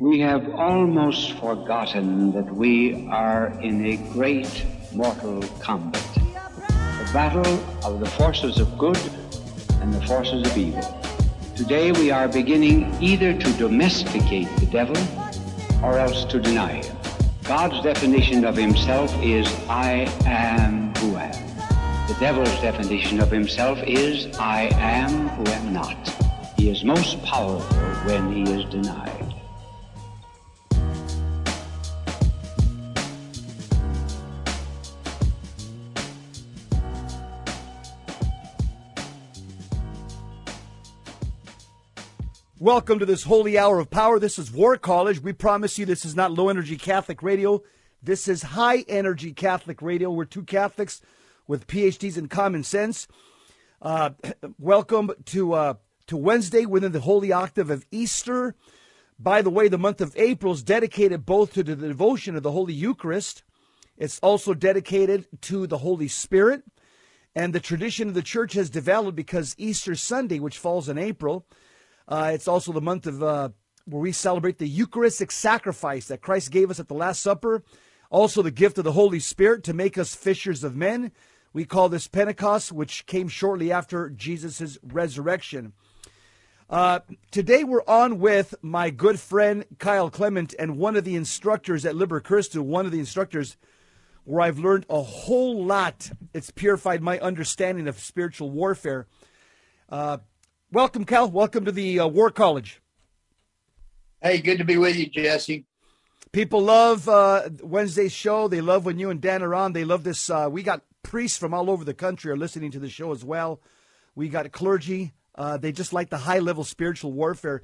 We have almost forgotten that we are in a great mortal combat. The battle of the forces of good and the forces of evil. Today we are beginning either to domesticate the devil or else to deny him. God's definition of himself is I am who am. The devil's definition of himself is I am who am not. He is most powerful when he is denied. Welcome to this holy hour of power. This is War College. We promise you this is not low energy Catholic radio. This is high energy Catholic radio. We're two Catholics with PhDs in common sense. Uh, welcome to uh, to Wednesday within the holy octave of Easter. By the way, the month of April is dedicated both to the devotion of the Holy Eucharist. It's also dedicated to the Holy Spirit. And the tradition of the church has developed because Easter Sunday, which falls in April, uh, it's also the month of uh, where we celebrate the Eucharistic sacrifice that Christ gave us at the Last Supper. Also, the gift of the Holy Spirit to make us fishers of men. We call this Pentecost, which came shortly after Jesus' resurrection. Uh, today we're on with my good friend Kyle Clement and one of the instructors at Liber Christo, one of the instructors where I've learned a whole lot. It's purified my understanding of spiritual warfare. Uh, welcome, Kyle. Welcome to the uh, War College. Hey, good to be with you, Jesse. People love uh, Wednesday's show. They love when you and Dan are on. They love this. Uh, we got priests from all over the country are listening to the show as well. We got clergy. Uh, they just like the high level spiritual warfare.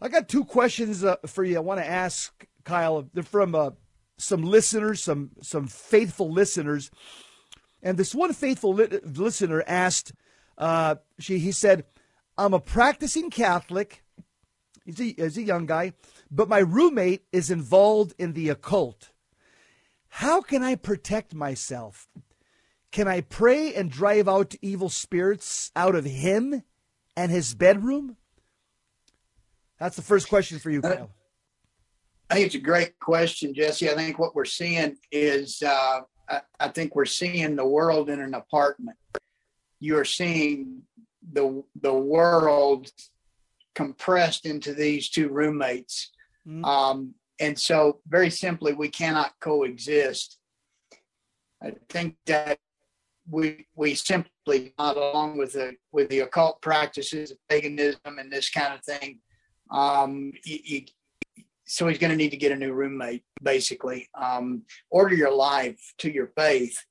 I got two questions uh, for you. I want to ask Kyle. They're from uh, some listeners, some some faithful listeners, and this one faithful li- listener asked. Uh, she he said, "I'm a practicing Catholic. He's a, he's a young guy, but my roommate is involved in the occult. How can I protect myself? Can I pray and drive out evil spirits out of him and his bedroom? That's the first question for you, Kyle. I think it's a great question, Jesse. I think what we're seeing is, uh, I, I think we're seeing the world in an apartment. You are seeing the the world compressed into these two roommates. Mm-hmm. Um, and so, very simply, we cannot coexist. I think that we we simply not along with the with the occult practices of paganism and this kind of thing. Um, he, he, so he's going to need to get a new roommate, basically. Um, order your life to your faith.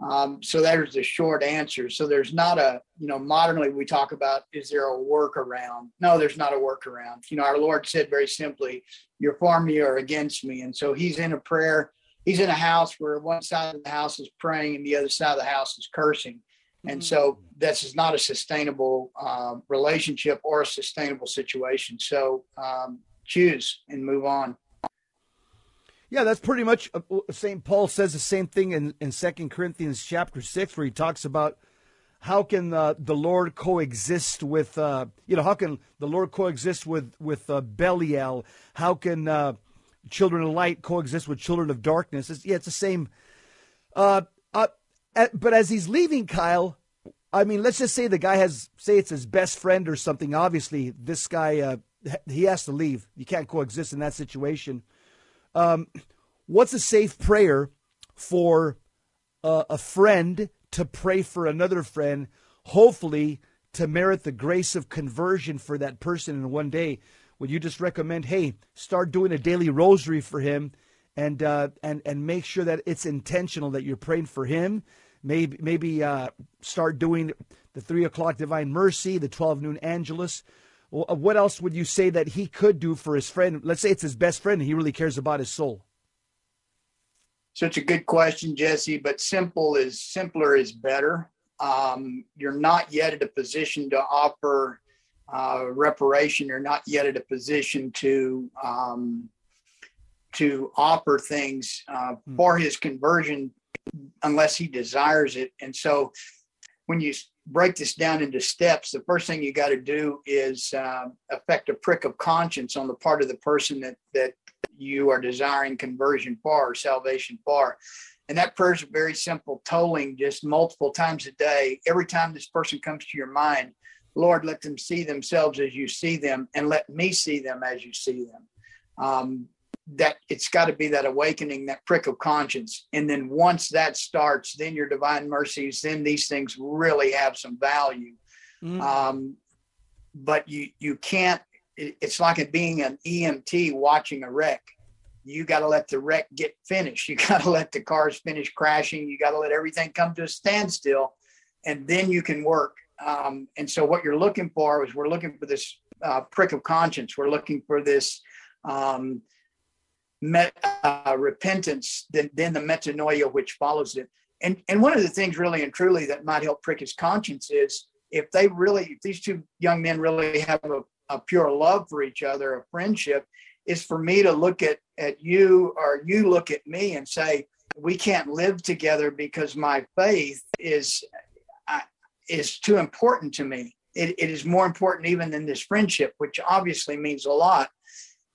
Um, so there's the short answer. So there's not a, you know, modernly we talk about is there a workaround? No, there's not a workaround. You know, our Lord said very simply, "You're for me or against me," and so He's in a prayer he's in a house where one side of the house is praying and the other side of the house is cursing. And mm-hmm. so this is not a sustainable uh, relationship or a sustainable situation. So um, choose and move on. Yeah, that's pretty much uh, St. Paul says the same thing in, in 2 Corinthians chapter 6, where he talks about how can uh, the Lord coexist with, uh, you know, how can the Lord coexist with, with uh, Belial? How can uh, children of light coexist with children of darkness. It's, yeah, it's the same. Uh, but as he's leaving, Kyle, I mean, let's just say the guy has, say it's his best friend or something. Obviously, this guy, he has to leave. You can't coexist in that situation. Um, what's a safe prayer for uh, a friend to pray for another friend, hopefully to merit the grace of conversion for that person in one day? would you just recommend, hey, start doing a daily rosary for him, and uh, and and make sure that it's intentional that you're praying for him. Maybe maybe uh, start doing the three o'clock Divine Mercy, the twelve noon Angelus. Uh, what else would you say that he could do for his friend? Let's say it's his best friend and he really cares about his soul. Such a good question, Jesse. But simple is simpler is better. Um, you're not yet at a position to offer uh, reparation are not yet at a position to um, to offer things uh, hmm. for his conversion unless he desires it. And so, when you break this down into steps, the first thing you got to do is uh, affect a prick of conscience on the part of the person that that you are desiring conversion for or salvation for. And that prayer is very simple, tolling just multiple times a day. Every time this person comes to your mind, Lord, let them see themselves as you see them, and let me see them as you see them. Um, that it's got to be that awakening, that prick of conscience. And then once that starts, then your divine mercies, then these things really have some value. Mm-hmm. Um, but you you can't. It's like it being an EMT watching a wreck. You got to let the wreck get finished. You got to let the cars finish crashing. You got to let everything come to a standstill, and then you can work. Um, and so, what you're looking for is we're looking for this uh, prick of conscience. We're looking for this um, met, uh, repentance, then, then the metanoia which follows it. And, and one of the things really and truly that might help prick his conscience is if they really, if these two young men really have a, a pure love for each other, a friendship, is for me to look at, at you or you look at me and say, we can't live together because my faith is uh, is too important to me. It, it is more important even than this friendship, which obviously means a lot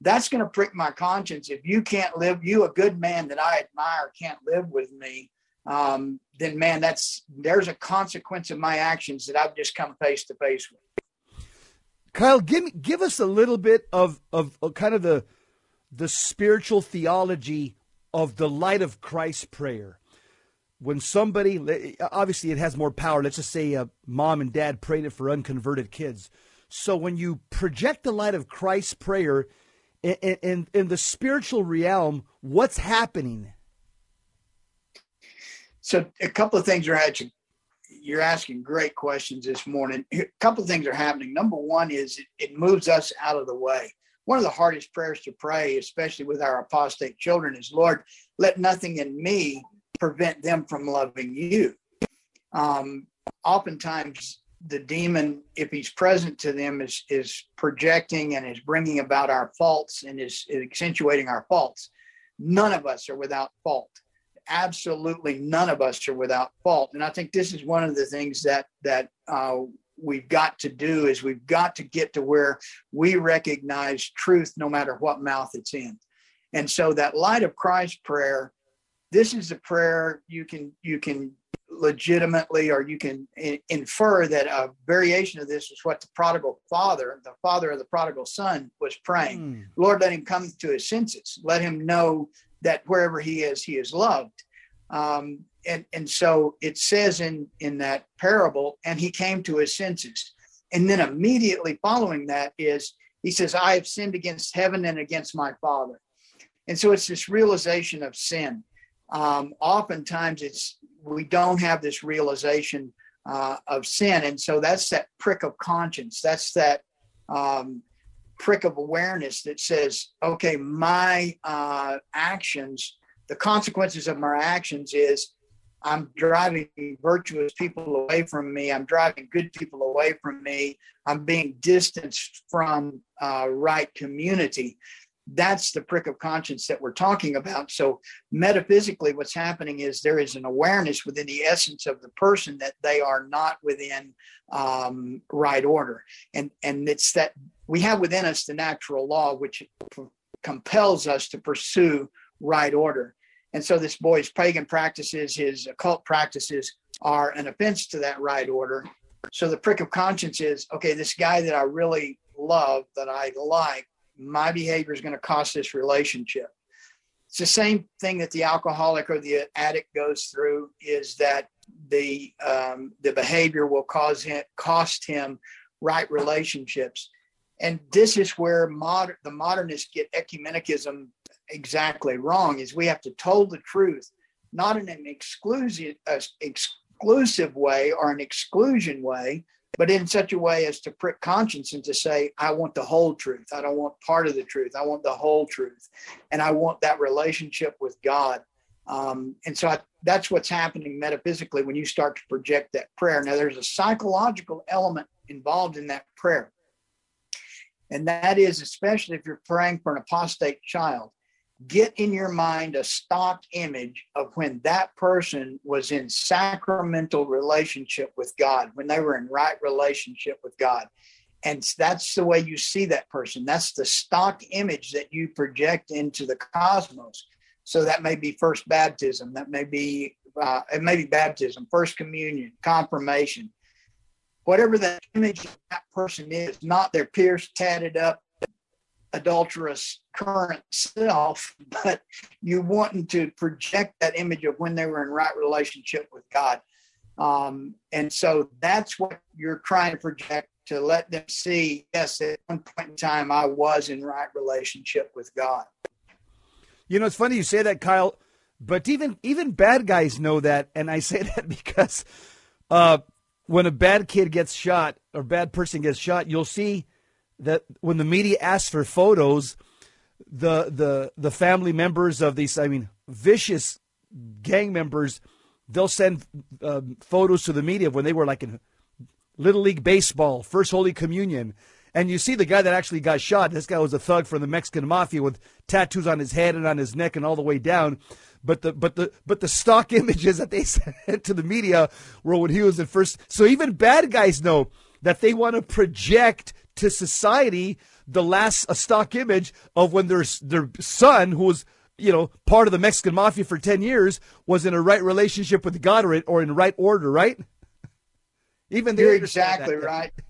that's going to prick my conscience. If you can't live, you a good man that I admire can't live with me, um, then man, that's there's a consequence of my actions that I've just come face to face with. Kyle, give give us a little bit of, of, of kind of the the spiritual theology of the light of Christ prayer. When somebody, obviously, it has more power. Let's just say a mom and dad prayed it for unconverted kids. So when you project the light of Christ's prayer in, in, in the spiritual realm, what's happening? So a couple of things are actually you're asking great questions this morning. A couple of things are happening. Number one is it, it, moves us out of the way. One of the hardest prayers to pray, especially with our apostate children, is Lord, let nothing in me prevent them from loving you. Um, oftentimes, the demon, if he's present to them, is is projecting and is bringing about our faults and is, is accentuating our faults. None of us are without fault. Absolutely, none of us are without fault. And I think this is one of the things that that uh, we've got to do is we've got to get to where we recognize truth, no matter what mouth it's in. And so that light of Christ prayer, this is a prayer you can you can legitimately, or you can infer that a variation of this is what the prodigal father, the father of the prodigal son, was praying. Mm. Lord, let him come to his senses. Let him know that wherever he is, he is loved. Um, and and so it says in in that parable, and he came to his senses. And then immediately following that is he says, I have sinned against heaven and against my father. And so it's this realization of sin. Um, oftentimes it's we don't have this realization uh, of sin. And so that's that prick of conscience. That's that um, prick of awareness that says, okay, my uh, actions, the consequences of my actions is I'm driving virtuous people away from me. I'm driving good people away from me. I'm being distanced from uh, right community that's the prick of conscience that we're talking about. So, metaphysically, what's happening is there is an awareness within the essence of the person that they are not within um, right order, and and it's that we have within us the natural law which p- compels us to pursue right order. And so, this boy's pagan practices, his occult practices, are an offense to that right order. So, the prick of conscience is okay. This guy that I really love, that I like my behavior is going to cost this relationship. It's the same thing that the alcoholic or the addict goes through is that the um, the behavior will cause him cost him right relationships. And this is where modern the modernists get ecumenicism exactly wrong is we have to tell the truth, not in an exclusive uh, exclusive way or an exclusion way, but in such a way as to prick conscience and to say, I want the whole truth. I don't want part of the truth. I want the whole truth. And I want that relationship with God. Um, and so I, that's what's happening metaphysically when you start to project that prayer. Now, there's a psychological element involved in that prayer. And that is, especially if you're praying for an apostate child, get in your mind a stock image of when that person was in sacramental relationship with God, when they were in right relationship with God. And that's the way you see that person. That's the stock image that you project into the cosmos. So that may be first baptism, that may be uh, it may be baptism, first communion, confirmation, whatever that image that person is, not their pierced, tatted up, adulterous current self, but you wanting to project that image of when they were in right relationship with God. Um, and so that's what you're trying to project to let them see, yes, at one point in time, I was in right relationship with God. You know, it's funny you say that, Kyle, but even even bad guys know that, and I say that because uh, when a bad kid gets shot or bad person gets shot, you'll see that when the media asks for photos, the the the family members of these, I mean, vicious gang members, they'll send uh, photos to the media when they were like in little league baseball, first Holy Communion, and you see the guy that actually got shot. This guy was a thug from the Mexican mafia with tattoos on his head and on his neck and all the way down. But the but the but the stock images that they sent to the media were when he was at first. So even bad guys know that they want to project to society the last a stock image of when their their son, who was you know part of the Mexican mafia for ten years, was in a right relationship with God or, or in right order, right? Even you're exactly that. right.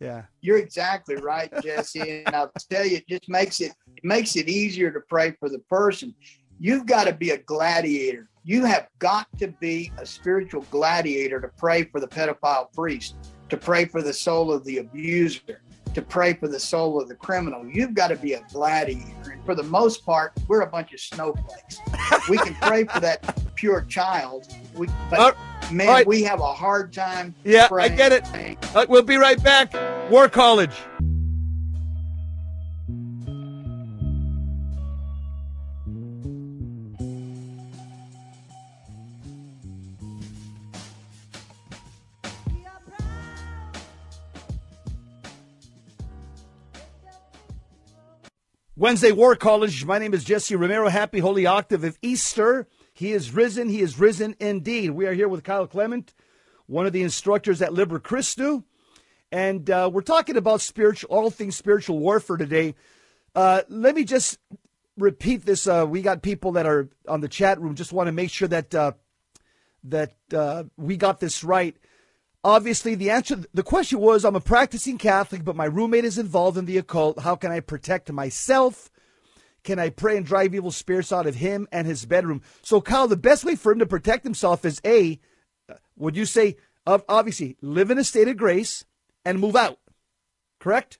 Yeah, you're exactly right, Jesse. and I'll tell you, it just makes it, it makes it easier to pray for the person. You've got to be a gladiator. You have got to be a spiritual gladiator to pray for the pedophile priest, to pray for the soul of the abuser, to pray for the soul of the criminal. You've got to be a gladiator. And for the most part, we're a bunch of snowflakes. we can pray for that pure child, we, but uh, man, right. we have a hard time. Yeah, praying. I get it. Uh, we'll be right back. War College. Wednesday War College. My name is Jesse Romero. Happy Holy Octave of Easter. He is risen. He is risen indeed. We are here with Kyle Clement, one of the instructors at Liber Christo, And uh, we're talking about spiritual, all things spiritual warfare today. Uh, let me just repeat this. Uh, we got people that are on the chat room. Just want to make sure that uh, that uh, we got this right. Obviously, the answer, the question was I'm a practicing Catholic, but my roommate is involved in the occult. How can I protect myself? Can I pray and drive evil spirits out of him and his bedroom? So, Kyle, the best way for him to protect himself is A, would you say, obviously, live in a state of grace and move out, correct?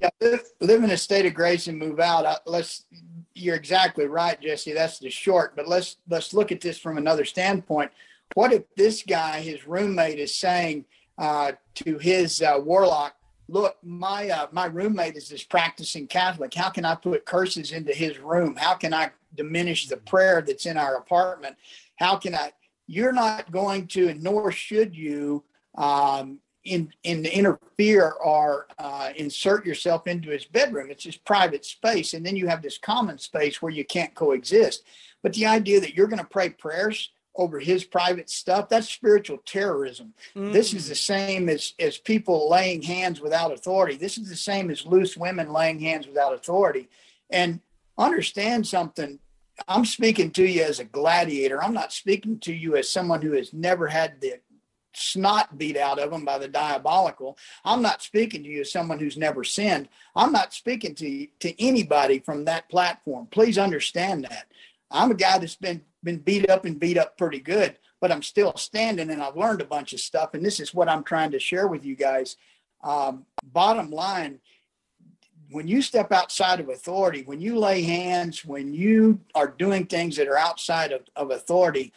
Yeah, live, live in a state of grace and move out. Uh, let's, you're exactly right, Jesse. That's the short, but let's, let's look at this from another standpoint what if this guy, his roommate, is saying uh, to his uh, warlock, "Look, my uh, my roommate is this practicing Catholic. How can I put curses into his room? How can I diminish the prayer that's in our apartment? How can I?" You're not going to, and nor should you, um, in, in interfere or uh, insert yourself into his bedroom. It's his private space, and then you have this common space where you can't coexist. But the idea that you're going to pray prayers over his private stuff that's spiritual terrorism. Mm. this is the same as as people laying hands without authority. This is the same as loose women laying hands without authority. And understand something i'm speaking to you as a gladiator. I'm not speaking to you as someone who has never had the snot beat out of them by the diabolical. I'm not speaking to you as someone who's never sinned. I'm not speaking to to anybody from that platform. Please understand that. I'm a guy that's been been beat up and beat up pretty good, but I'm still standing and I've learned a bunch of stuff. And this is what I'm trying to share with you guys. Um, bottom line, when you step outside of authority, when you lay hands, when you are doing things that are outside of, of authority,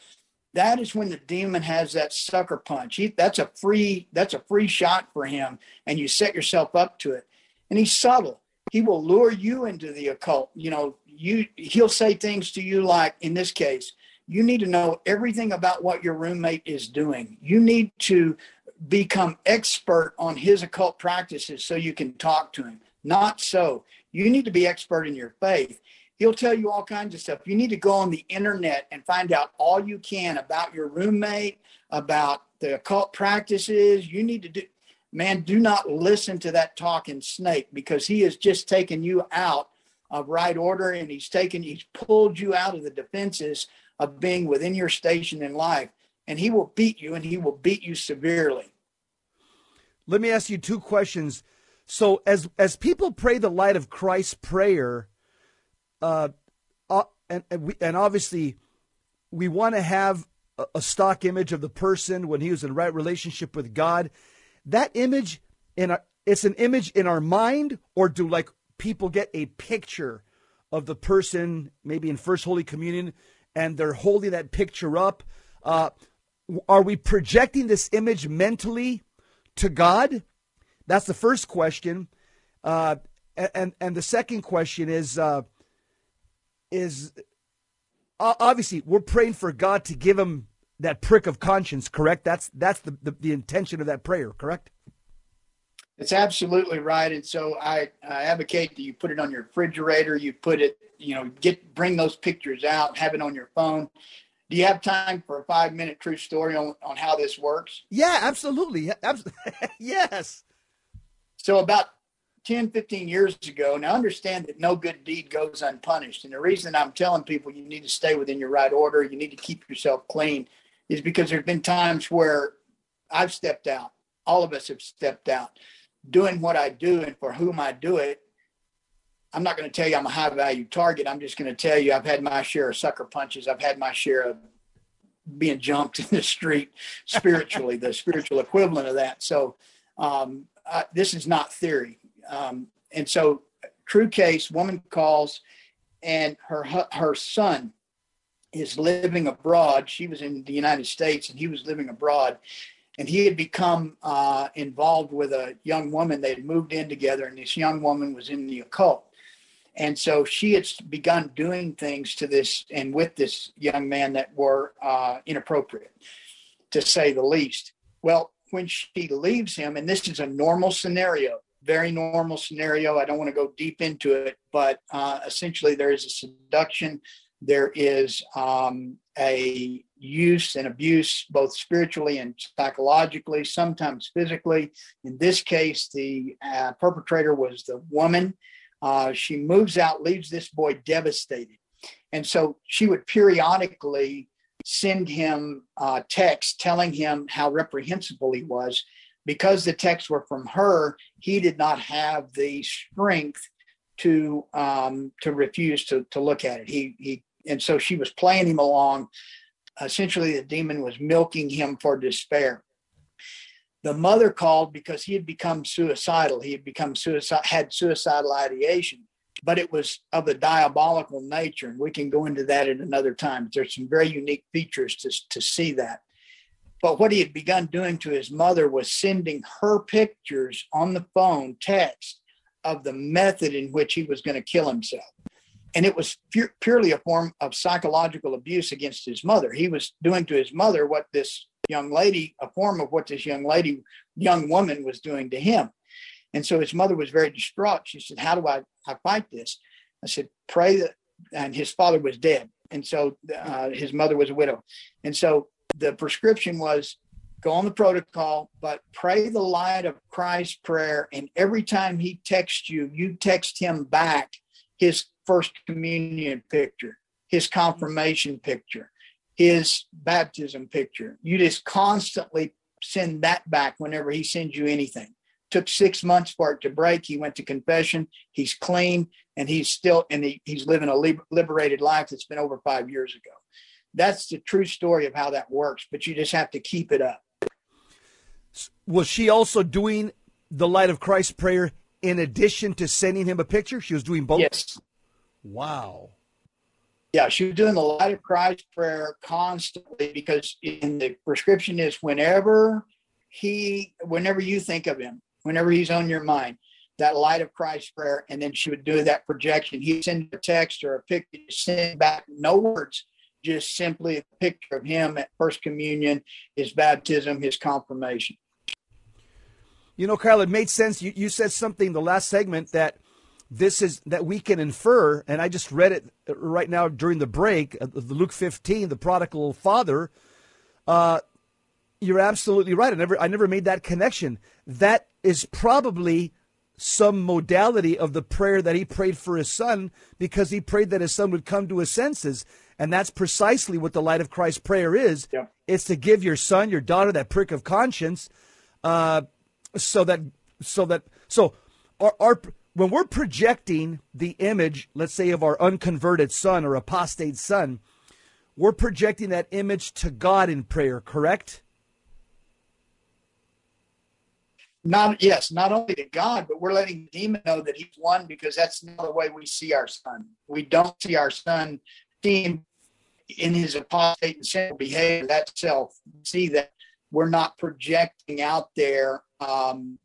that is when the demon has that sucker punch. He, that's a free that's a free shot for him, and you set yourself up to it. And he's subtle. He will lure you into the occult. You know, you he'll say things to you like in this case you need to know everything about what your roommate is doing you need to become expert on his occult practices so you can talk to him not so you need to be expert in your faith He'll tell you all kinds of stuff. You need to go on the internet and find out all you can about your roommate, about the occult practices. You need to do, man, do not listen to that talking snake because he has just taken you out of right order and he's taken, he's pulled you out of the defenses of being within your station in life. And he will beat you and he will beat you severely. Let me ask you two questions. So as as people pray the light of Christ prayer, uh, uh and and, we, and obviously we want to have a stock image of the person when he was in right relationship with God. That image in our, it's an image in our mind, or do like people get a picture of the person maybe in First Holy Communion and they're holding that picture up? Uh, are we projecting this image mentally to God? That's the first question. Uh, and and the second question is uh, is obviously we're praying for God to give him that prick of conscience. Correct? That's that's the, the, the intention of that prayer. Correct? It's absolutely right. And so I, I advocate that you put it on your refrigerator. You put it, you know, get bring those pictures out, have it on your phone. Do you have time for a five minute true story on, on how this works? Yeah, absolutely. yes. So about 10, 15 years ago, now understand that no good deed goes unpunished. And the reason I'm telling people you need to stay within your right order, you need to keep yourself clean, is because there have been times where I've stepped out. All of us have stepped out doing what I do and for whom I do it. I'm not going to tell you I'm a high value target. I'm just going to tell you I've had my share of sucker punches. I've had my share of being jumped in the street spiritually, the spiritual equivalent of that. So um, uh, this is not theory. Um, and so, true case, woman calls, and her her son is living abroad. She was in the United States, and he was living abroad. And he had become uh, involved with a young woman. They had moved in together, and this young woman was in the occult. And so she had begun doing things to this and with this young man that were uh, inappropriate, to say the least. Well, when she leaves him, and this is a normal scenario, very normal scenario. I don't want to go deep into it, but uh, essentially there is a seduction, there is um, a use and abuse, both spiritually and psychologically, sometimes physically. In this case, the uh, perpetrator was the woman. Uh, she moves out, leaves this boy devastated. And so she would periodically send him uh, texts telling him how reprehensible he was. Because the texts were from her, he did not have the strength to um, to refuse to to look at it. He he and so she was playing him along. Essentially, the demon was milking him for despair. The mother called because he had become suicidal. He had become suicide, had suicidal ideation but it was of a diabolical nature. And we can go into that at another time. There's some very unique features to, to see that. But what he had begun doing to his mother was sending her pictures on the phone, text of the method in which he was going to kill himself. And it was pu- purely a form of psychological abuse against his mother. He was doing to his mother what this young lady, a form of what this young lady, young woman was doing to him. And so his mother was very distraught. She said, How do I, I fight this? I said, Pray that. And his father was dead. And so uh, his mother was a widow. And so the prescription was go on the protocol, but pray the light of Christ prayer. And every time he texts you, you text him back his first communion picture, his confirmation picture, his baptism picture. You just constantly send that back whenever he sends you anything took six months for it to break. He went to confession. He's clean and he's still, and he, he's living a liberated life that's been over five years ago. That's the true story of how that works, but you just have to keep it up. Was she also doing the light of Christ prayer in addition to sending him a picture? She was doing both? Yes. Wow. Yeah, she was doing the light of Christ prayer constantly because in the prescription is whenever he, whenever you think of him, whenever he's on your mind, that light of Christ prayer, and then she would do that projection. He'd send a text or a picture, send back no words, just simply a picture of him at First Communion, his baptism, his confirmation. You know, Kyle, it made sense. You, you said something the last segment that this is that we can infer, and I just read it right now during the break, uh, Luke 15, the prodigal father. Uh, you're absolutely right. I never, I never made that connection. That is probably some modality of the prayer that he prayed for his son because he prayed that his son would come to his senses. And that's precisely what the light of Christ prayer is. Yeah. It's to give your son, your daughter, that prick of conscience, uh, so that, so that, so our, our, when we're projecting the image, let's say, of our unconverted son or apostate son, we're projecting that image to God in prayer, correct? not yes, not only to God, but we're letting the demon know that he's won because that's not the way we see our son. We don't see our son in his apostate and sinful behavior that self. See that we're not projecting out there um,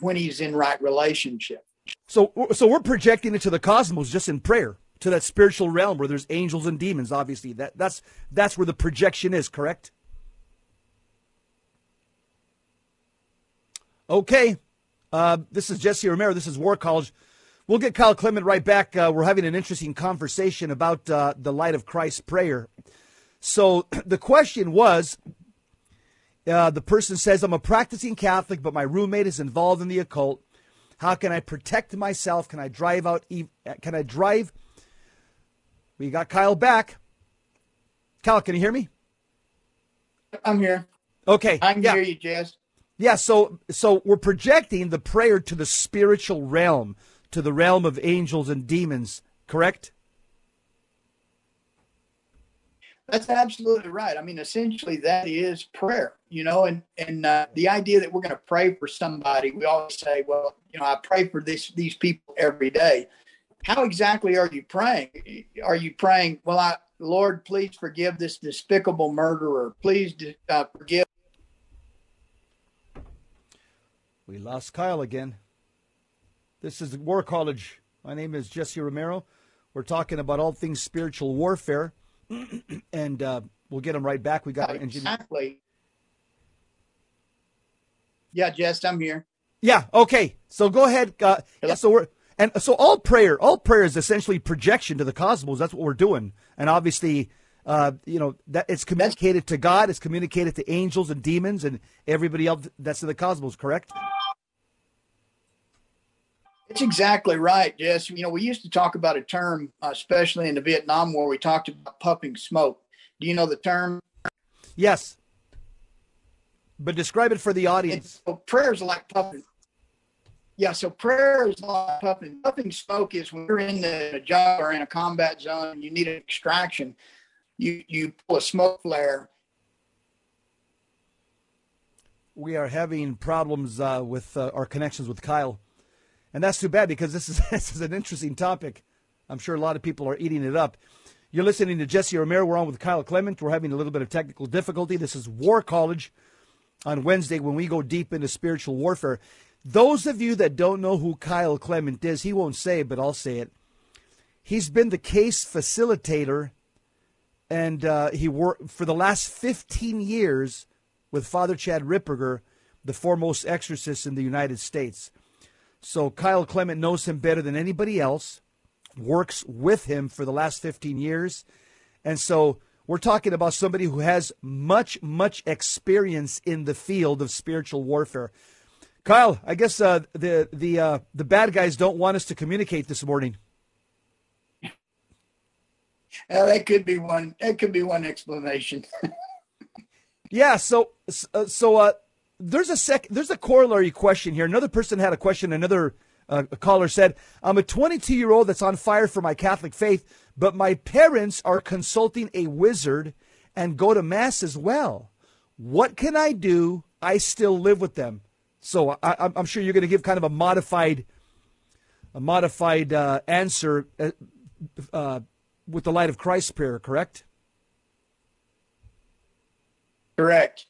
when he's in right relationship. So, so we're projecting into the cosmos just in prayer to that spiritual realm where there's angels and demons. Obviously, that that's that's where the projection is. Correct. Okay. Uh, this is Jesse Romero. This is War College. We'll get Kyle Clement right back. Uh, we're having an interesting conversation about uh, the light of Christ prayer. So the question was uh, the person says, I'm a practicing Catholic, but my roommate is involved in the occult. How can I protect myself? Can I drive out? Uh, can I drive? We got Kyle back. Kyle, can you hear me? I'm here. Okay. I can yeah. hear you, Jess. Yeah, so so we're projecting the prayer to the spiritual realm, to the realm of angels and demons, correct? That's absolutely right. I mean, essentially, that is prayer, you know, and and uh, the idea that we're going to pray for somebody. We always say, well, you know, I pray for this these people every day. How exactly are you praying? Are you praying, well, I Lord, please forgive this despicable murderer. Please uh, forgive We lost Kyle again. This is War College. My name is Jesse Romero. We're talking about all things spiritual warfare, and uh, we'll get him right back. We got exactly. Yeah, Jess, I'm here. Yeah. Okay. So go ahead. Uh, yeah, so we're and so all prayer, all prayer is essentially projection to the cosmos. That's what we're doing, and obviously. Uh, you know that it's communicated to God, it's communicated to angels and demons and everybody else that's in the cosmos. Correct? It's exactly right, Jess. You know, we used to talk about a term, uh, especially in the Vietnam War. We talked about puffing smoke. Do you know the term? Yes, but describe it for the audience. so prayers are like puffing. Yeah, so prayer is like puffing. Puffing smoke is when you're in the job or in a combat zone and you need an extraction. You you pull a smoke flare. We are having problems uh, with uh, our connections with Kyle. And that's too bad because this is this is an interesting topic. I'm sure a lot of people are eating it up. You're listening to Jesse Romero. We're on with Kyle Clement. We're having a little bit of technical difficulty. This is War College on Wednesday when we go deep into spiritual warfare. Those of you that don't know who Kyle Clement is, he won't say it, but I'll say it. He's been the case facilitator, and uh, he worked for the last 15 years with Father Chad Ripperger, the foremost exorcist in the United States. So Kyle Clement knows him better than anybody else, works with him for the last 15 years. And so we're talking about somebody who has much, much experience in the field of spiritual warfare. Kyle, I guess uh, the the uh, the bad guys don't want us to communicate this morning. Uh, that could be one. That could be one explanation. yeah. So so uh, there's a sec there's a corollary question here. Another person had a question. Another uh, caller said, "I'm a 22 year old that's on fire for my Catholic faith, but my parents are consulting a wizard and go to mass as well. What can I do? I still live with them." So I, am sure you're going to give kind of a modified, a modified uh, answer uh, uh, with the light of Christ prayer, correct? Correct.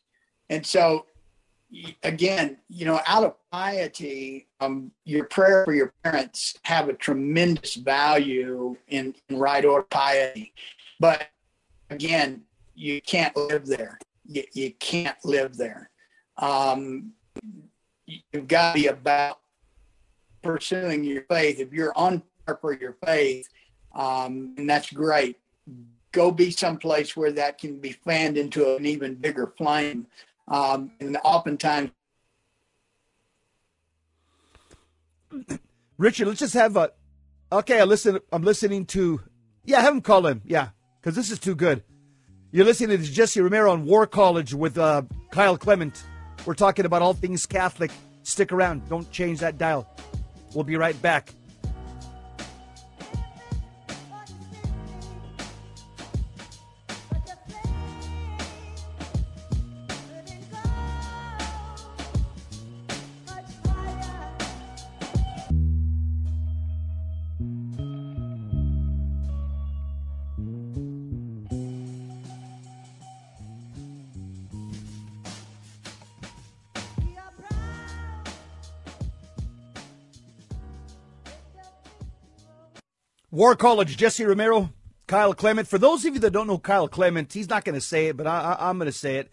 And so again, you know, out of piety, um, your prayer for your parents have a tremendous value in, in right order piety. But again, you can't live there. You, you can't live there. Um, you've got to be about pursuing your faith, if you're on for your faith, um, and that's great. Go be someplace where that can be fanned into an even bigger flame. Um, and oftentimes, Richard, let's just have a. Okay, I listen. I'm listening to. Yeah, have him call him. Yeah, because this is too good. You're listening to Jesse Romero on War College with uh, Kyle Clement. We're talking about all things Catholic. Stick around. Don't change that dial. We'll be right back. War College, Jesse Romero, Kyle Clement. For those of you that don't know Kyle Clement, he's not going to say it, but I, I, I'm going to say it.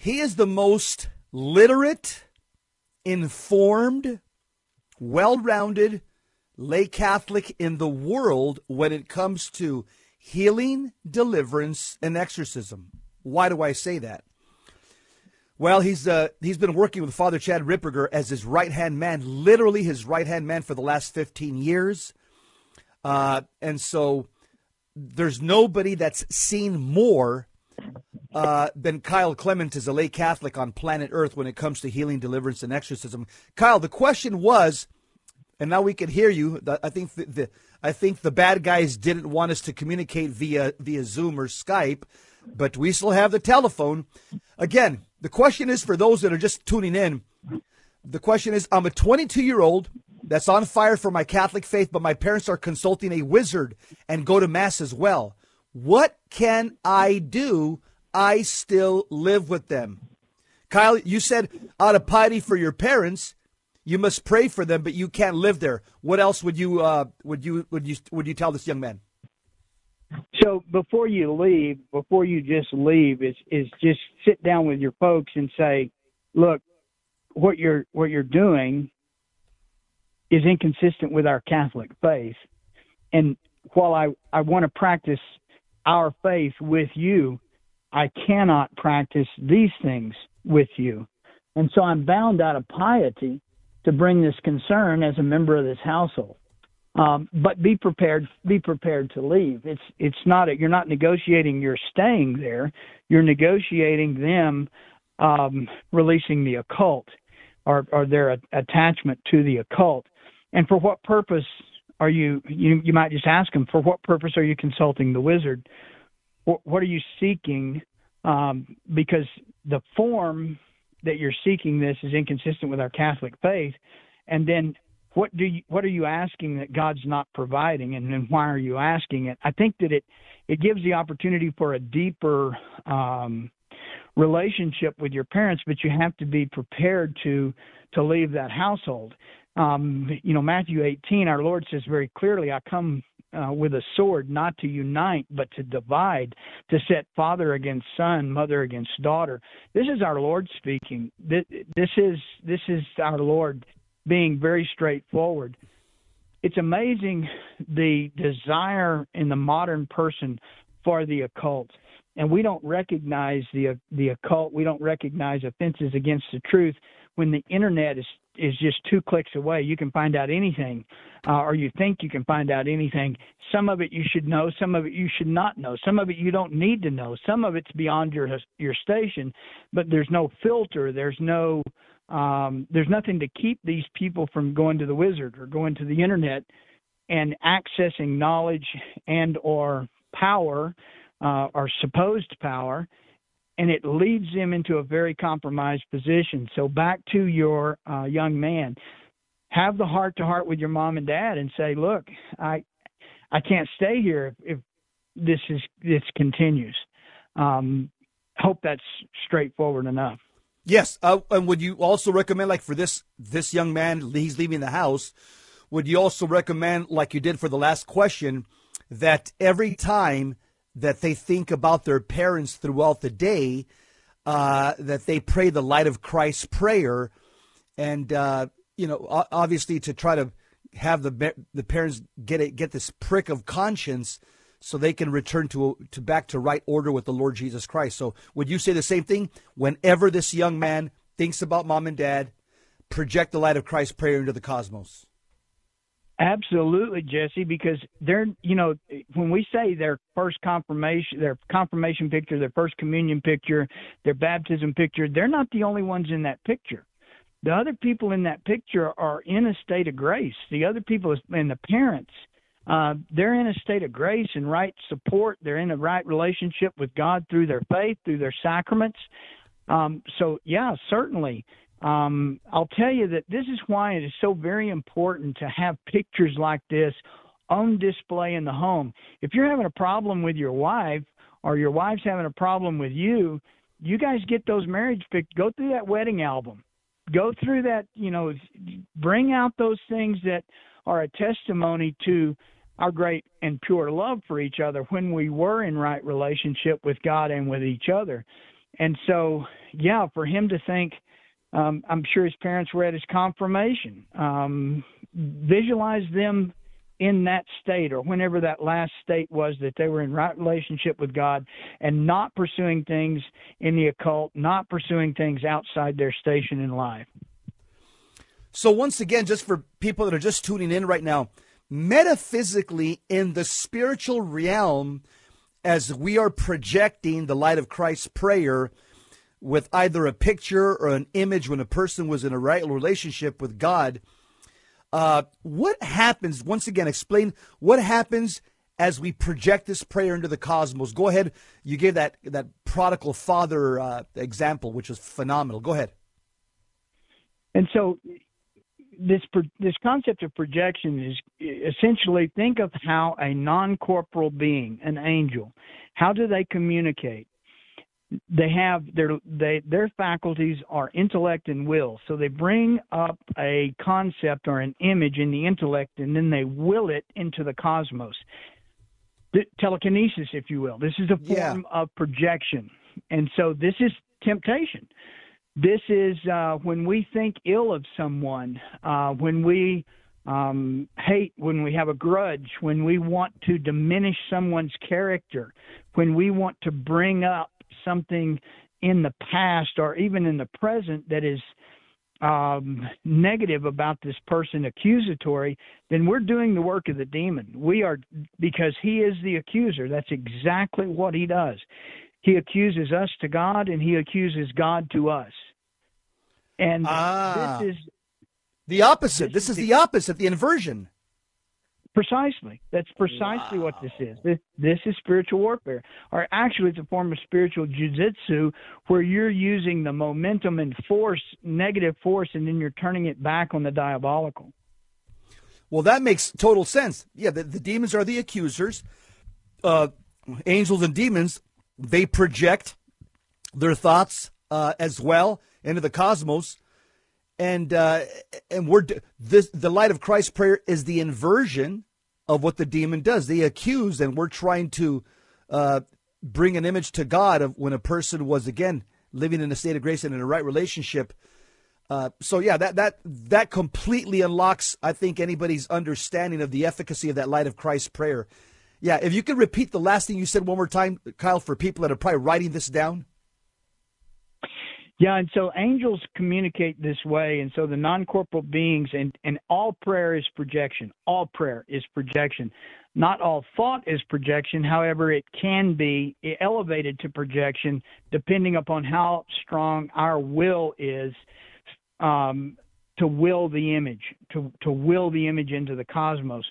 He is the most literate, informed, well rounded lay Catholic in the world when it comes to healing, deliverance, and exorcism. Why do I say that? Well, he's uh, he's been working with Father Chad Ripperger as his right hand man, literally his right hand man for the last 15 years. Uh, and so there's nobody that's seen more uh, than Kyle Clement as a lay Catholic on planet Earth when it comes to healing, deliverance, and exorcism. Kyle, the question was, and now we can hear you. I think the, the I think the bad guys didn't want us to communicate via via Zoom or Skype, but we still have the telephone. Again, the question is for those that are just tuning in. The question is, I'm a 22 year old that's on fire for my Catholic faith, but my parents are consulting a wizard and go to Mass as well. What can I do? I still live with them. Kyle, you said out of piety for your parents, you must pray for them, but you can't live there. What else would you uh, would you would you would you tell this young man? So before you leave, before you just leave, is is just sit down with your folks and say, look, what you're what you're doing is inconsistent with our Catholic faith. And while I, I want to practice our faith with you, I cannot practice these things with you. And so I'm bound out of piety to bring this concern as a member of this household. Um, but be prepared. Be prepared to leave. It's it's not a, you're not negotiating. You're staying there. You're negotiating them um, releasing the occult or, or their attachment to the occult. And for what purpose are you, you, you might just ask them, for what purpose are you consulting the wizard? What, what are you seeking? Um, because the form that you're seeking this is inconsistent with our Catholic faith. And then what do you, what are you asking that God's not providing and, then why are you asking it? I think that it, it gives the opportunity for a deeper, um, relationship with your parents, but you have to be prepared to to leave that household. Um, you know, Matthew 18, our Lord says very clearly, "I come uh, with a sword, not to unite, but to divide, to set father against son, mother against daughter." This is our Lord speaking. This, this is this is our Lord being very straightforward. It's amazing the desire in the modern person for the occult and we don't recognize the the occult. We don't recognize offenses against the truth when the internet is is just two clicks away. You can find out anything, uh, or you think you can find out anything. Some of it you should know, some of it you should not know. Some of it you don't need to know. Some of it's beyond your your station, but there's no filter. There's no um, there's nothing to keep these people from going to the wizard or going to the internet and accessing knowledge and or power uh, or supposed power, and it leads them into a very compromised position. So back to your uh, young man, have the heart to heart with your mom and dad and say, look, I I can't stay here if, if this is this continues. Um, hope that's straightforward enough. Yes, uh, and would you also recommend, like for this this young man, he's leaving the house. Would you also recommend, like you did for the last question, that every time that they think about their parents throughout the day, uh, that they pray the light of Christ prayer, and uh, you know, obviously to try to have the the parents get it, get this prick of conscience so they can return to to back to right order with the Lord Jesus Christ. So would you say the same thing whenever this young man thinks about mom and dad, project the light of Christ prayer into the cosmos? Absolutely, Jesse, because they're, you know, when we say their first confirmation, their confirmation picture, their first communion picture, their baptism picture, they're not the only ones in that picture. The other people in that picture are in a state of grace. The other people and the parents, uh, they're in a state of grace and right support. They're in a right relationship with God through their faith, through their sacraments. Um, so, yeah, certainly um, I'll tell you that this is why it is so very important to have pictures like this on display in the home. If you're having a problem with your wife or your wife's having a problem with you, you guys get those marriage pictures. Go through that wedding album. Go through that. You know, bring out those things that are a testimony to our great and pure love for each other when we were in right relationship with God and with each other. And so, yeah, for him to think um, I'm sure his parents were at his confirmation. Um, visualize them in that state or whenever that last state was that they were in right relationship with God and not pursuing things in the occult, not pursuing things outside their station in life. So, once again, just for people that are just tuning in right now, metaphysically, in the spiritual realm, as we are projecting the light of Christ's prayer, with either a picture or an image when a person was in a right relationship with God. Uh, what happens, once again, explain what happens as we project this prayer into the cosmos. Go ahead. You gave that, that prodigal father uh, example, which is phenomenal. Go ahead. And so this this concept of projection is essentially think of how a non-corporal being, an angel, how do they communicate? They have their they their faculties are intellect and will. So they bring up a concept or an image in the intellect and then they will it into the cosmos. The telekinesis if you will. This is a form yeah. of projection. And so this is temptation. This is uh, when we think ill of someone uh, when we um, hate, when we have a grudge, when we want to diminish someone's character, when we want to bring up something in the past or even in the present that is um, negative about this person, accusatory, then we're doing the work of the demon. We are because he is the accuser. That's exactly what he does. He accuses us to God, and he accuses God to us. And ah, this is the opposite. This, this is the, the opposite. The inversion. Precisely. That's precisely wow. what this is. This, this is spiritual warfare. Or actually, it's a form of spiritual jujitsu where you're using the momentum and force, negative force, and then you're turning it back on the diabolical. Well, that makes total sense. Yeah, the, the demons are the accusers. Uh, angels and demons, they project their thoughts uh, as well into the cosmos and uh, and we're this the light of Christ prayer is the inversion of what the demon does. They accuse, and we're trying to uh, bring an image to God of when a person was again living in a state of grace and in a right relationship. Uh, so yeah, that that that completely unlocks, I think, anybody's understanding of the efficacy of that light of Christ prayer. Yeah, if you could repeat the last thing you said one more time, Kyle, for people that are probably writing this down. Yeah, and so angels communicate this way, and so the non-corporal beings, and and all prayer is projection. All prayer is projection. Not all thought is projection. However, it can be elevated to projection depending upon how strong our will is um, to will the image, to to will the image into the cosmos.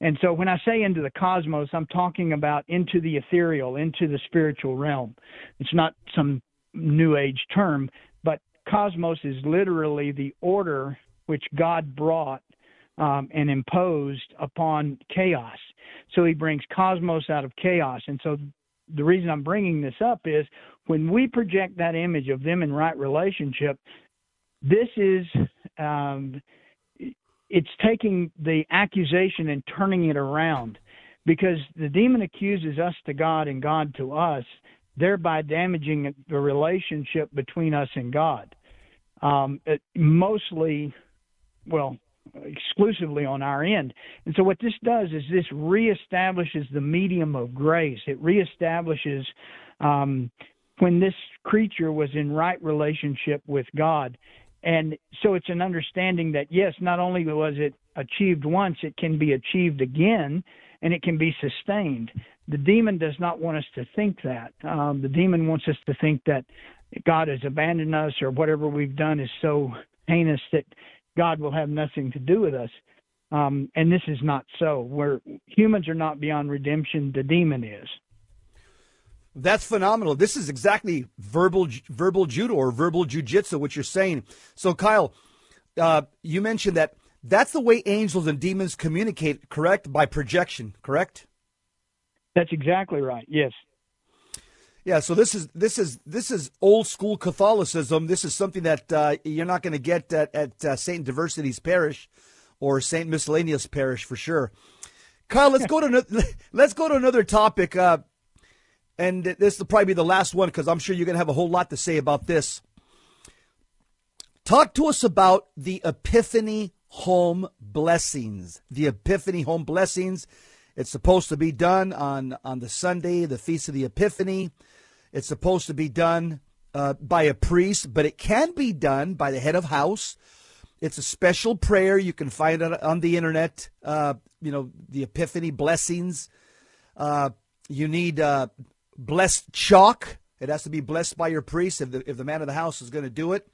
And so when I say into the cosmos, I'm talking about into the ethereal, into the spiritual realm. It's not some new age term, but cosmos is literally the order which God brought um, and imposed upon chaos. So he brings cosmos out of chaos. And so the reason I'm bringing this up is when we project that image of them in right relationship, this is um, it's taking the accusation and turning it around because the demon accuses us to God and God to us thereby damaging the relationship between us and God. Um, mostly, well, exclusively on our end. And so what this does is this reestablishes the medium of grace. It reestablishes um, when this creature was in right relationship with God. And so it's an understanding that yes, not only was it achieved once, it can be achieved again and it can be sustained. The demon does not want us to think that. Um, the demon wants us to think that God has abandoned us or whatever we've done is so heinous that God will have nothing to do with us. Um, and this is not so. Where humans are not beyond redemption, the demon is. That's phenomenal. This is exactly verbal verbal judo or verbal jujitsu, what you're saying. So, Kyle, uh, you mentioned that that's the way angels and demons communicate, correct? By projection, correct? That's exactly right. Yes. Yeah, so this is this is this is old school Catholicism. This is something that uh, you're not going to get at, at uh, Saint Diversity's Parish or Saint Miscellaneous Parish for sure. Kyle, let's go to another, let's go to another topic, uh, and this will probably be the last one because I'm sure you're going to have a whole lot to say about this. Talk to us about the Epiphany Home Blessings. The Epiphany Home Blessings. It's supposed to be done on on the Sunday, the Feast of the Epiphany. It's supposed to be done uh, by a priest, but it can be done by the head of house. It's a special prayer. You can find it on the internet. Uh, you know, the Epiphany blessings. Uh, you need uh, blessed chalk. It has to be blessed by your priest if the, if the man of the house is going to do it.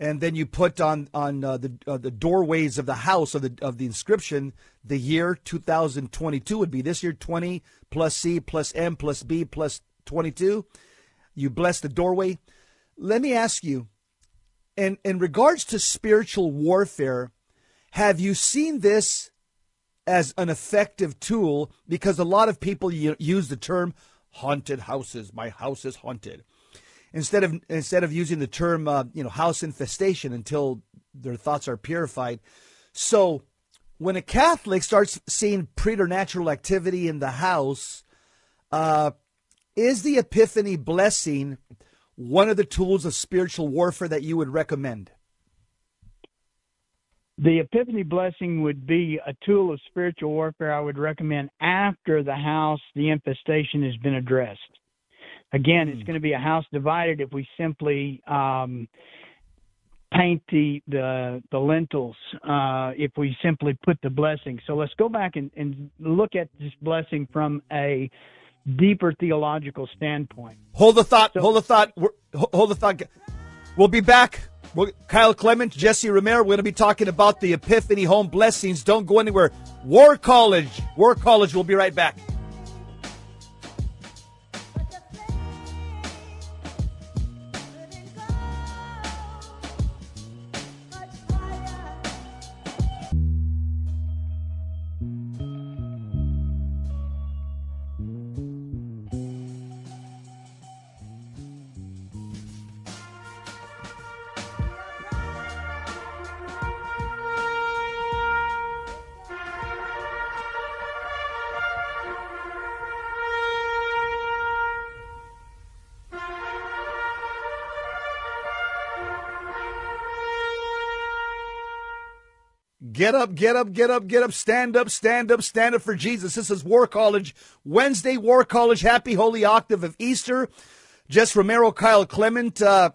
And then you put on on uh, the uh, the doorways of the house of the of the inscription the year 2022 would be this year 20 plus C plus M plus B plus 22. You bless the doorway. Let me ask you, in, in regards to spiritual warfare, have you seen this as an effective tool? Because a lot of people use the term haunted houses. My house is haunted. Instead of instead of using the term uh, you know house infestation until their thoughts are purified. So when a Catholic starts seeing preternatural activity in the house, uh, is the Epiphany blessing one of the tools of spiritual warfare that you would recommend? The Epiphany blessing would be a tool of spiritual warfare I would recommend after the house, the infestation has been addressed. Again, it's hmm. going to be a house divided if we simply um, paint the the, the lintels uh, if we simply put the blessing. So let's go back and, and look at this blessing from a deeper theological standpoint. Hold the thought. So, hold the thought. Hold the thought. We'll be back. Kyle Clement, Jesse Romero. We're going to be talking about the Epiphany Home Blessings. Don't go anywhere. War College. War College. We'll be right back. Get up, get up, get up, get up, stand up, stand up, stand up for Jesus. This is War College, Wednesday, War College, Happy Holy Octave of Easter. Jess Romero, Kyle Clement. Uh,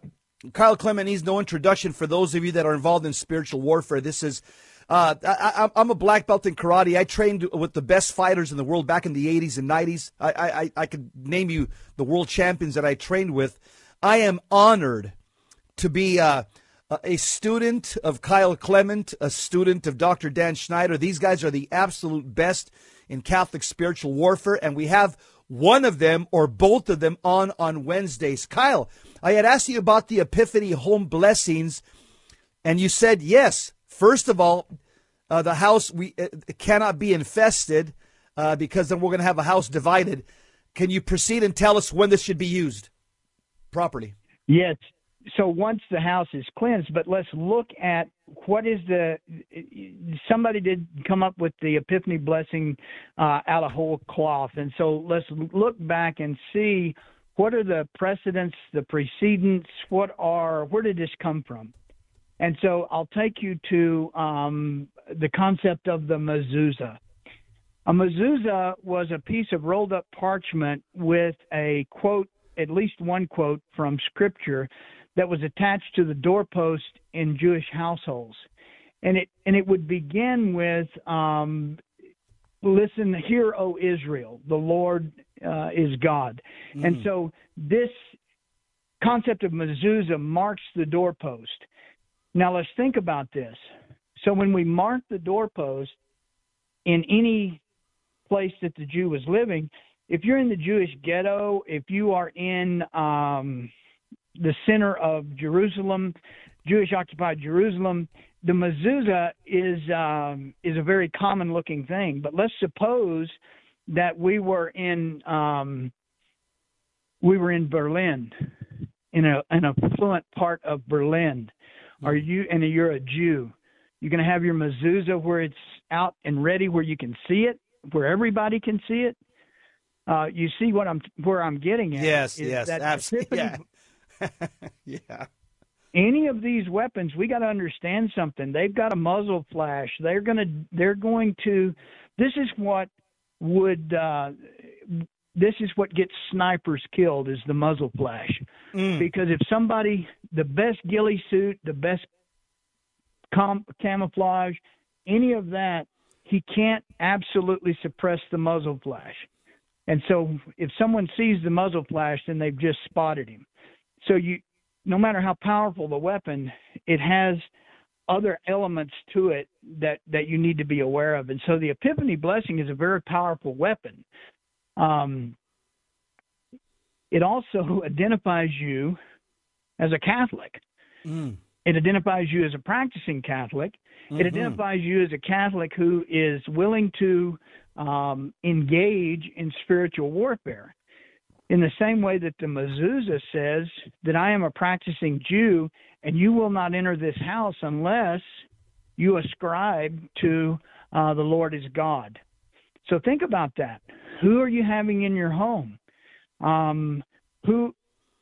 Kyle Clement needs no introduction for those of you that are involved in spiritual warfare. This is, uh, I, am a black belt in karate. I trained with the best fighters in the world back in the 80s and 90s. I, I, I could name you the world champions that I trained with. I am honored to be, uh, a student of Kyle Clement, a student of Dr. Dan Schneider. These guys are the absolute best in Catholic spiritual warfare, and we have one of them or both of them on on Wednesdays. Kyle, I had asked you about the Epiphany home blessings, and you said yes. First of all, uh, the house we uh, cannot be infested uh, because then we're going to have a house divided. Can you proceed and tell us when this should be used properly? Yes, so once the house is cleansed, but let's look at what is the somebody did come up with the epiphany blessing uh, out of whole cloth, and so let's look back and see what are the precedents, the precedents, what are where did this come from? And so I'll take you to um, the concept of the mezuzah. A mezuzah was a piece of rolled up parchment with a quote, at least one quote from scripture that was attached to the doorpost in Jewish households. And it and it would begin with um, listen, hear, O Israel, the Lord uh, is God. Mm. And so this concept of mezuzah marks the doorpost. Now let's think about this. So when we mark the doorpost in any place that the Jew was living. If you're in the Jewish ghetto, if you are in um, the center of Jerusalem, Jewish occupied Jerusalem, the mezuzah is um, is a very common looking thing. But let's suppose that we were in um, we were in Berlin, in a an affluent part of Berlin. Are you and you're a Jew? You're going to have your mezuzah where it's out and ready, where you can see it where everybody can see it. Uh, you see what I'm where I'm getting at. Yes, yes, absolutely. Yeah. yeah. Any of these weapons, we got to understand something. They've got a muzzle flash. They're gonna. They're going to. This is what would. Uh, this is what gets snipers killed is the muzzle flash. Mm. Because if somebody, the best ghillie suit, the best com- camouflage, any of that he can't absolutely suppress the muzzle flash. And so if someone sees the muzzle flash, then they've just spotted him. So you no matter how powerful the weapon, it has other elements to it that that you need to be aware of. And so the Epiphany blessing is a very powerful weapon. Um, it also identifies you as a Catholic. Mm. It identifies you as a practicing Catholic. Mm-hmm. It identifies you as a Catholic who is willing to um, engage in spiritual warfare. In the same way that the mezuzah says that I am a practicing Jew and you will not enter this house unless you ascribe to uh, the Lord as God. So think about that. Who are you having in your home? Um, who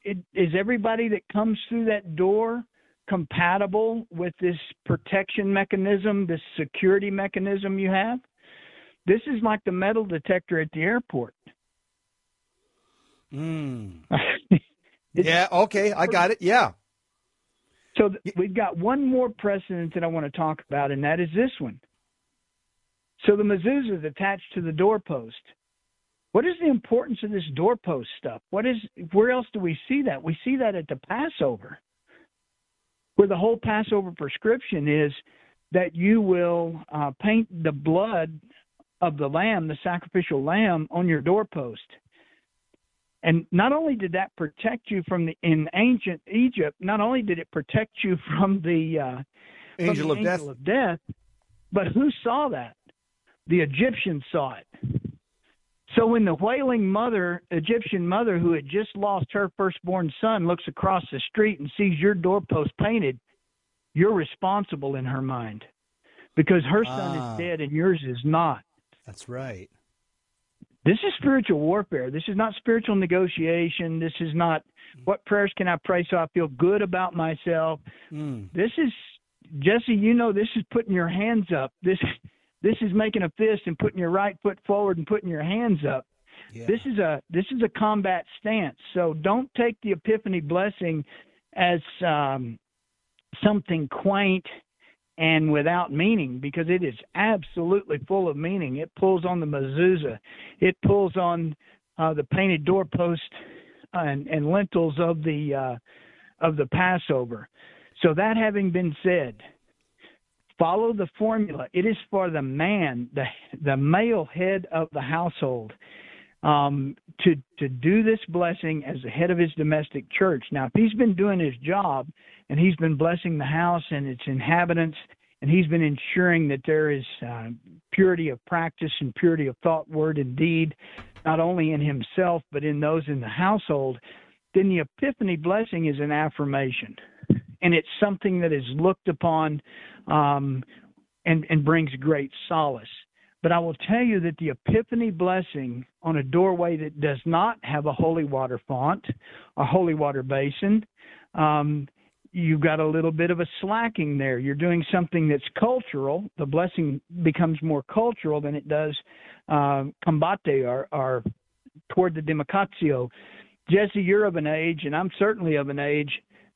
it, is everybody that comes through that door compatible with this protection mechanism, this security mechanism you have? This is like the metal detector at the airport. Mm. yeah, okay, I got it. Yeah. So th- we've got one more precedent that I want to talk about, and that is this one. So the mezuzah is attached to the doorpost. What is the importance of this doorpost stuff? What is where else do we see that? We see that at the Passover where the whole Passover prescription is that you will uh, paint the blood of the lamb, the sacrificial lamb, on your doorpost. And not only did that protect you from the in ancient Egypt, not only did it protect you from the uh, angel, from the of, angel death. of death, but who saw that? The Egyptians saw it. So when the wailing mother, Egyptian mother who had just lost her firstborn son, looks across the street and sees your doorpost painted, you're responsible in her mind because her son ah, is dead and yours is not. That's right. This is spiritual warfare. This is not spiritual negotiation. This is not what prayers can I pray so I feel good about myself. Mm. This is Jesse, you know this is putting your hands up. This this is making a fist and putting your right foot forward and putting your hands up. Yeah. This is a this is a combat stance. So don't take the Epiphany blessing as um, something quaint and without meaning because it is absolutely full of meaning. It pulls on the mezuzah, it pulls on uh, the painted doorpost and, and lintels of the uh, of the Passover. So that having been said, Follow the formula. It is for the man, the the male head of the household, um, to to do this blessing as the head of his domestic church. Now, if he's been doing his job and he's been blessing the house and its inhabitants, and he's been ensuring that there is uh, purity of practice and purity of thought, word, and deed, not only in himself but in those in the household, then the Epiphany blessing is an affirmation and it's something that is looked upon um, and, and brings great solace. But I will tell you that the Epiphany blessing on a doorway that does not have a holy water font, a holy water basin, um, you've got a little bit of a slacking there. You're doing something that's cultural. The blessing becomes more cultural than it does uh, combate or, or toward the democatio. Jesse, you're of an age, and I'm certainly of an age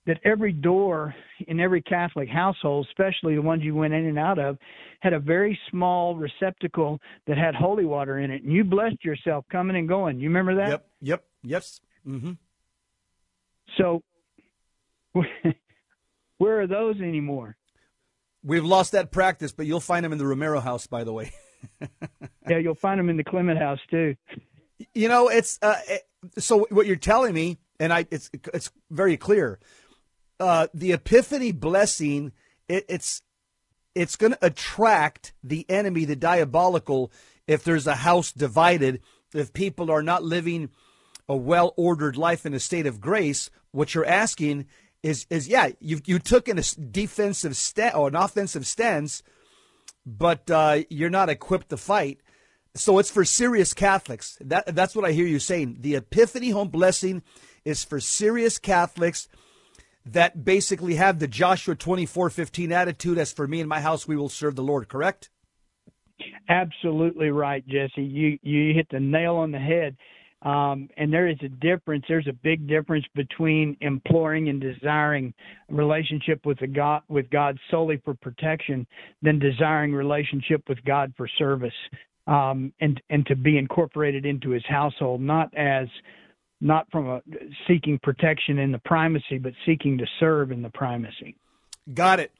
that every door in every Catholic household, especially the ones you went in and out of, had a very small receptacle that had holy water in it. And you blessed yourself coming and going. You remember that? Yep, yep, yes. Mm-hmm. So, where are those anymore? We've lost that practice, but you'll find them in the Romero house, by the way. yeah, you'll find them in the Clement house too. You know, it's uh, so what you're telling me, and I, it's it's very clear uh, the Epiphany blessing, it, it's it's going to attract the enemy, the diabolical, if there's a house divided, if people are not living a well ordered life in a state of grace. What you're asking is is yeah, you you took in a defensive stand or an offensive stance, but uh, you're not equipped to fight. So it's for serious Catholics. That that's what I hear you saying. The Epiphany home blessing is for serious Catholics that basically have the Joshua 24:15 attitude as for me and my house we will serve the Lord, correct? Absolutely right, Jesse. You you hit the nail on the head. Um, and there is a difference. There's a big difference between imploring and desiring relationship with God with God solely for protection, than desiring relationship with God for service, um, and and to be incorporated into His household, not as not from a seeking protection in the primacy, but seeking to serve in the primacy. Got it.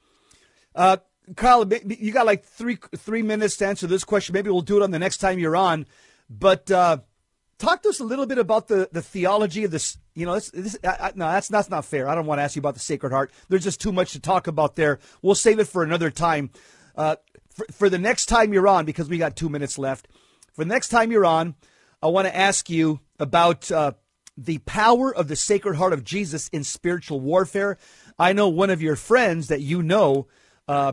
Uh, Kyle, you got like three three minutes to answer this question. Maybe we'll do it on the next time you're on. But uh, talk to us a little bit about the, the theology of this. You know, this, this, I, I, no, that's that's not fair. I don't want to ask you about the Sacred Heart. There's just too much to talk about there. We'll save it for another time. Uh, for, for the next time you're on, because we got two minutes left. For the next time you're on, I want to ask you about uh, the power of the Sacred Heart of Jesus in spiritual warfare. I know one of your friends that you know, uh,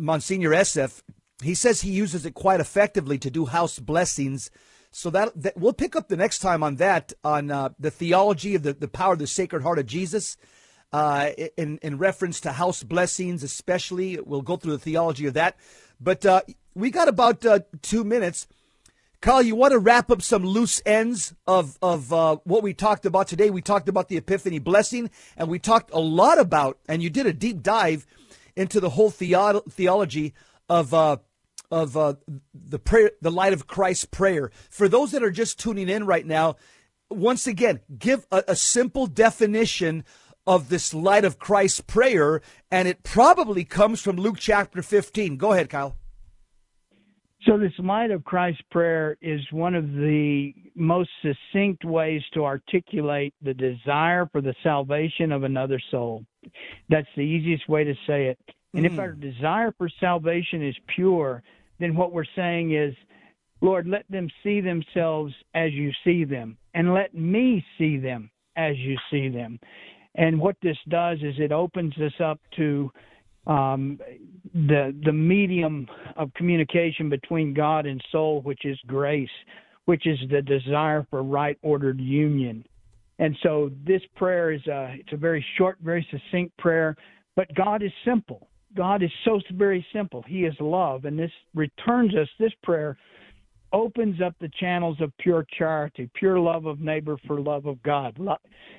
Monsignor Esseff, he says he uses it quite effectively to do house blessings. So that, that we'll pick up the next time on that on uh, the theology of the, the power of the Sacred Heart of Jesus. Uh, in in reference to house blessings, especially, we'll go through the theology of that. But uh, we got about uh, two minutes. Carl, you want to wrap up some loose ends of of uh, what we talked about today? We talked about the Epiphany blessing, and we talked a lot about, and you did a deep dive into the whole theo- theology of uh, of uh, the prayer, the light of Christ prayer. For those that are just tuning in right now, once again, give a, a simple definition of this light of Christ prayer, and it probably comes from Luke chapter fifteen. Go ahead, Kyle. So, this light of Christ prayer is one of the most succinct ways to articulate the desire for the salvation of another soul. That's the easiest way to say it. And mm-hmm. if our desire for salvation is pure, then what we're saying is, Lord, let them see themselves as you see them, and let me see them as you see them. And what this does is it opens us up to um, the the medium of communication between God and soul, which is grace, which is the desire for right ordered union. And so this prayer is a it's a very short, very succinct prayer, but God is simple. God is so very simple. He is love, and this returns us this prayer opens up the channels of pure charity, pure love of neighbor for love of God.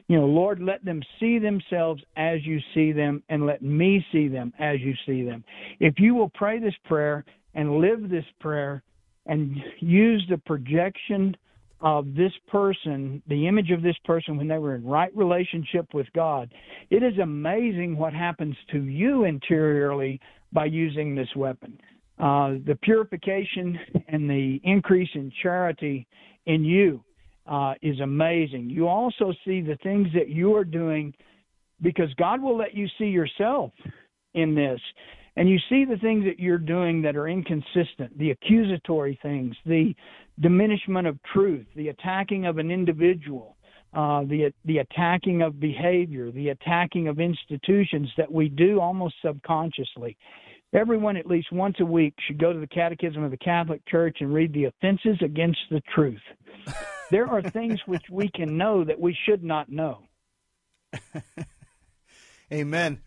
You know, Lord, let them see themselves as you see them, and let me see them as you see them. If you will pray this prayer and live this prayer and use the projection of this person, the image of this person when they were in right relationship with God, it is amazing what happens to you interiorly by using this weapon uh, the purification and the increase in charity in you uh, is amazing. You also see the things that you are doing because God will let you see yourself in this. And you see the things that you're doing that are inconsistent, the accusatory things, the diminishment of truth, the attacking of an individual, uh, the the attacking of behavior, the attacking of institutions that we do almost subconsciously everyone at least once a week should go to the Catechism of the Catholic Church and read the offenses against the truth. there are things which we can know that we should not know. Amen.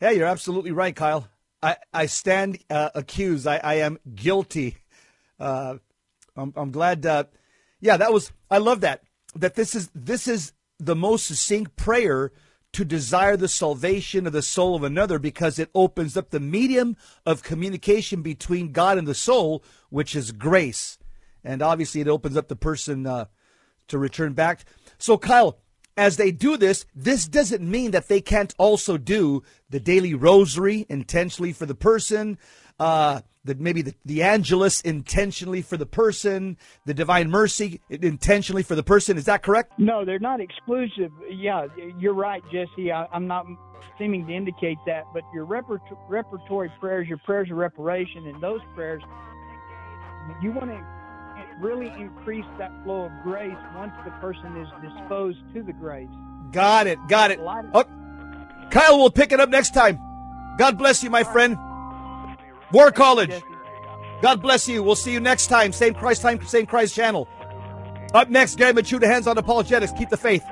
Yeah, you're absolutely right, Kyle. I, I stand uh, accused. I, I am guilty. Uh, I'm, I'm glad. Uh, yeah, that was. I love that. That this is this is the most succinct prayer to desire the salvation of the soul of another because it opens up the medium of communication between God and the soul, which is grace, and obviously it opens up the person uh, to return back. So, Kyle, as they do this, this doesn't mean that they can't also do the daily rosary intentionally for the person, uh, the, maybe the, the Angelus intentionally for the person, the Divine Mercy intentionally for the person. Is that correct? No, they're not exclusive. Yeah, you're right, Jesse. I, am not seeming to indicate that, but your reper- repertory prayers, your prayers of reparation, and those prayers, you want to really increase that flow of grace once the person is disposed to the grace. Got it. Got it. Oh, Kyle, we'll pick it up next time. God bless you, my friend. War College. God bless you. We'll see you next time. Same Christ time, same Christ channel. Up next, Gary Michuta, Hands on Apologetics. Keep the faith.